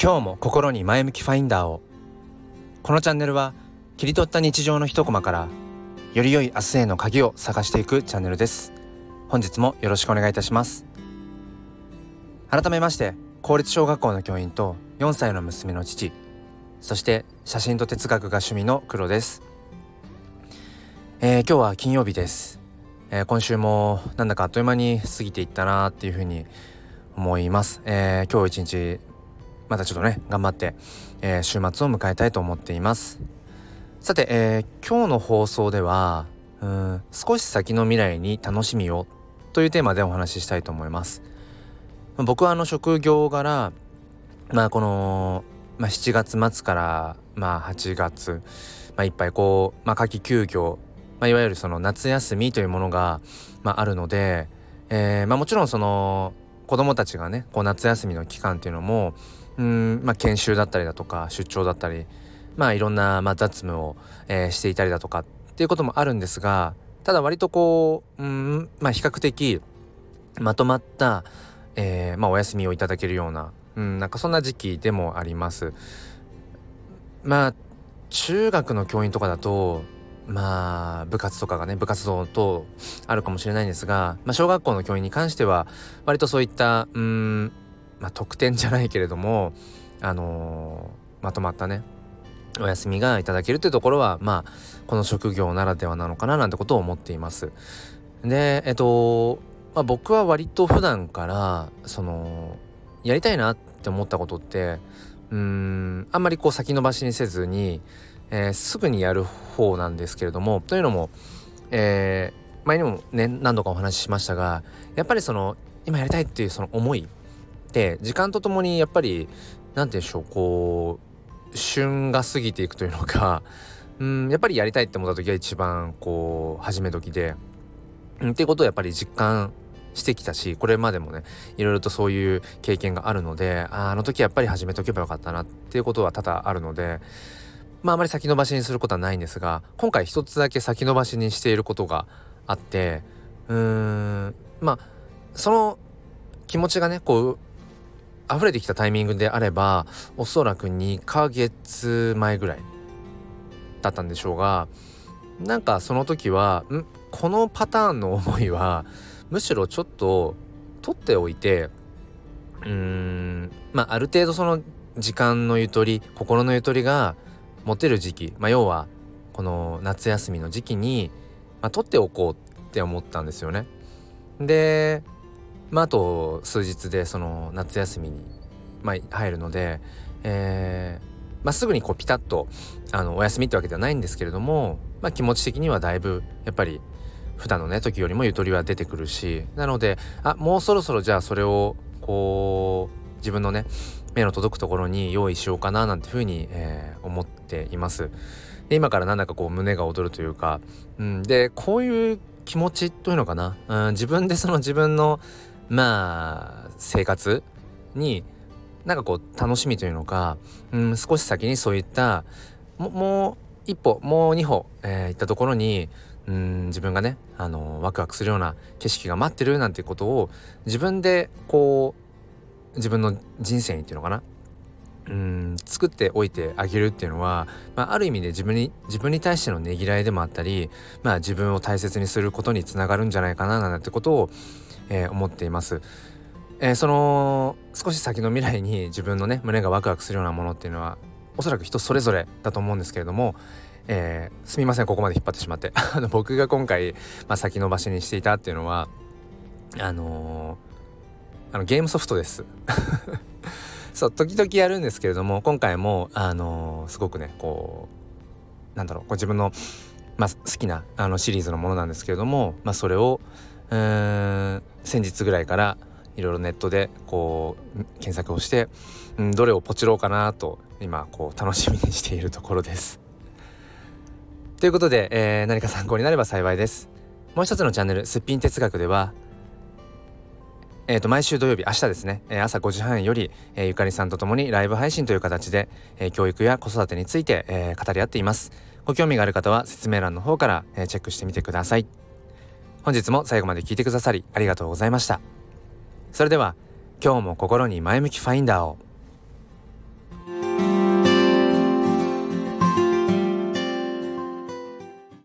今日も心に前向きファインダーを。このチャンネルは切り取った日常の一コマからより良い明日への鍵を探していくチャンネルです。本日もよろしくお願いいたします。改めまして公立小学校の教員と4歳の娘の父そして写真と哲学が趣味の黒です、えー、今日は金曜日です、えー、今週もなんだかあっという間に過ぎていったなっていうふうに思います、えー、今日一日またちょっとね頑張って、えー、週末を迎えたいと思っています。さて、えー、今日の放送ではうん少し先の未来に楽しみをというテーマでお話ししたいと思います。僕はあの職業柄まあこの、まあ、7月末からまあ8月、まあ、いっぱいこう、まあ、夏季休業、まあ、いわゆるその夏休みというものが、まあ、あるので、えーまあ、もちろんその子供たちがねこう夏休みの期間っていうのもうんまあ研修だったりだとか出張だったりまあいろんな、まあ、雑務を、えー、していたりだとかっていうこともあるんですがただ割とこううんまあ比較的まとまった、えー、まあ、お休みをいただけるような、うん、なんかそんな時期でもあります。まあ中学の教員とかだとまあ部活とかがね部活動等あるかもしれないんですが、まあ、小学校の教員に関しては割とそういったうんまあ、特典じゃないけれども、あのー、まとまったねお休みがいただけるというところはまあこの職業ならではなのかななんてことを思っています。でえっと、まあ、僕は割と普段からそのやりたいなって思ったことってうんあんまりこう先延ばしにせずに、えー、すぐにやる方なんですけれどもというのも、えー、前にもね何度かお話ししましたがやっぱりその今やりたいっていうその思いって時間とともにやっぱり何て言うんでしょうこう旬が過ぎていくというのか うんやっぱりやりたいって思った時が一番こう始め時で、ん、っていうことをやっぱり実感してきたしこれまでもねいろいろとそういう経験があるのでああの時やっぱり始めとけばよかったなっていうことは多々あるのでまああまり先延ばしにすることはないんですが今回一つだけ先延ばしにしていることがあってうーんまあその気持ちがねこう溢れてきたタイミングであればおそらく2ヶ月前ぐらいだったんでしょうがなんかその時はん？このパターンの思いはむしろちょっと取っておいてうーんまあある程度その時間のゆとり心のゆとりが持てる時期、まあ、要はこの夏休みの時期に、まあ、取っておこうって思ったんですよね。でまあ、あと数日でその夏休みに、まあ、入るので、えーまあ、すぐにこうピタッとあのお休みってわけではないんですけれども、まあ、気持ち的にはだいぶやっぱり普段のね時よりもゆとりは出てくるしなのであもうそろそろじゃあそれをこう自分のね目の届くところに用意しようかななんていうふうに、えー、思っています。で今からなんだかこう胸が躍るというか、うん、でこういう気持ちというのかな、うん、自分でその自分のまあ生活になんかこう楽しみというのか、うん、少し先にそういったもう一歩もう二歩、えー、行ったところにうん自分がねあのワクワクするような景色が待ってるなんてことを自分でこう自分の人生にっていうのかなうん作っておいてあげるっていうのは、まあ、ある意味で自分に自分に対してのねぎらいでもあったり、まあ、自分を大切にすることにつながるんじゃないかななんてことをえー、思っています。えー、その少し先の未来に自分のね胸がワクワクするようなものっていうのはおそらく人それぞれだと思うんですけれども、えー、すみませんここまで引っ張ってしまって 僕が今回、まあ、先延ばしにしていたっていうのはあのー、あのゲームソフトです そう時々やるんですけれども今回もあのー、すごくねこうなんだろうこう自分の、まあ、好きなあのシリーズのものなんですけれども、まあ、それをうん先日ぐらいからいろいろネットでこう検索をして、うん、どれをポチろうかなと今こう楽しみにしているところです。ということで、えー、何か参考になれば幸いです。もう一つのチャンネル「すっぴん哲学」ではえー、と毎週土曜日明日ですね、え、朝5時半より、えー、ゆかりさんと共にライブ配信という形で、えー、教育や子育てについて、えー、語り合っていますご興味がある方は説明欄の方から、えー、チェックしてみてください本日も最後まで聞いてくださりありがとうございました。それでは今日も心に前向きファインダーを。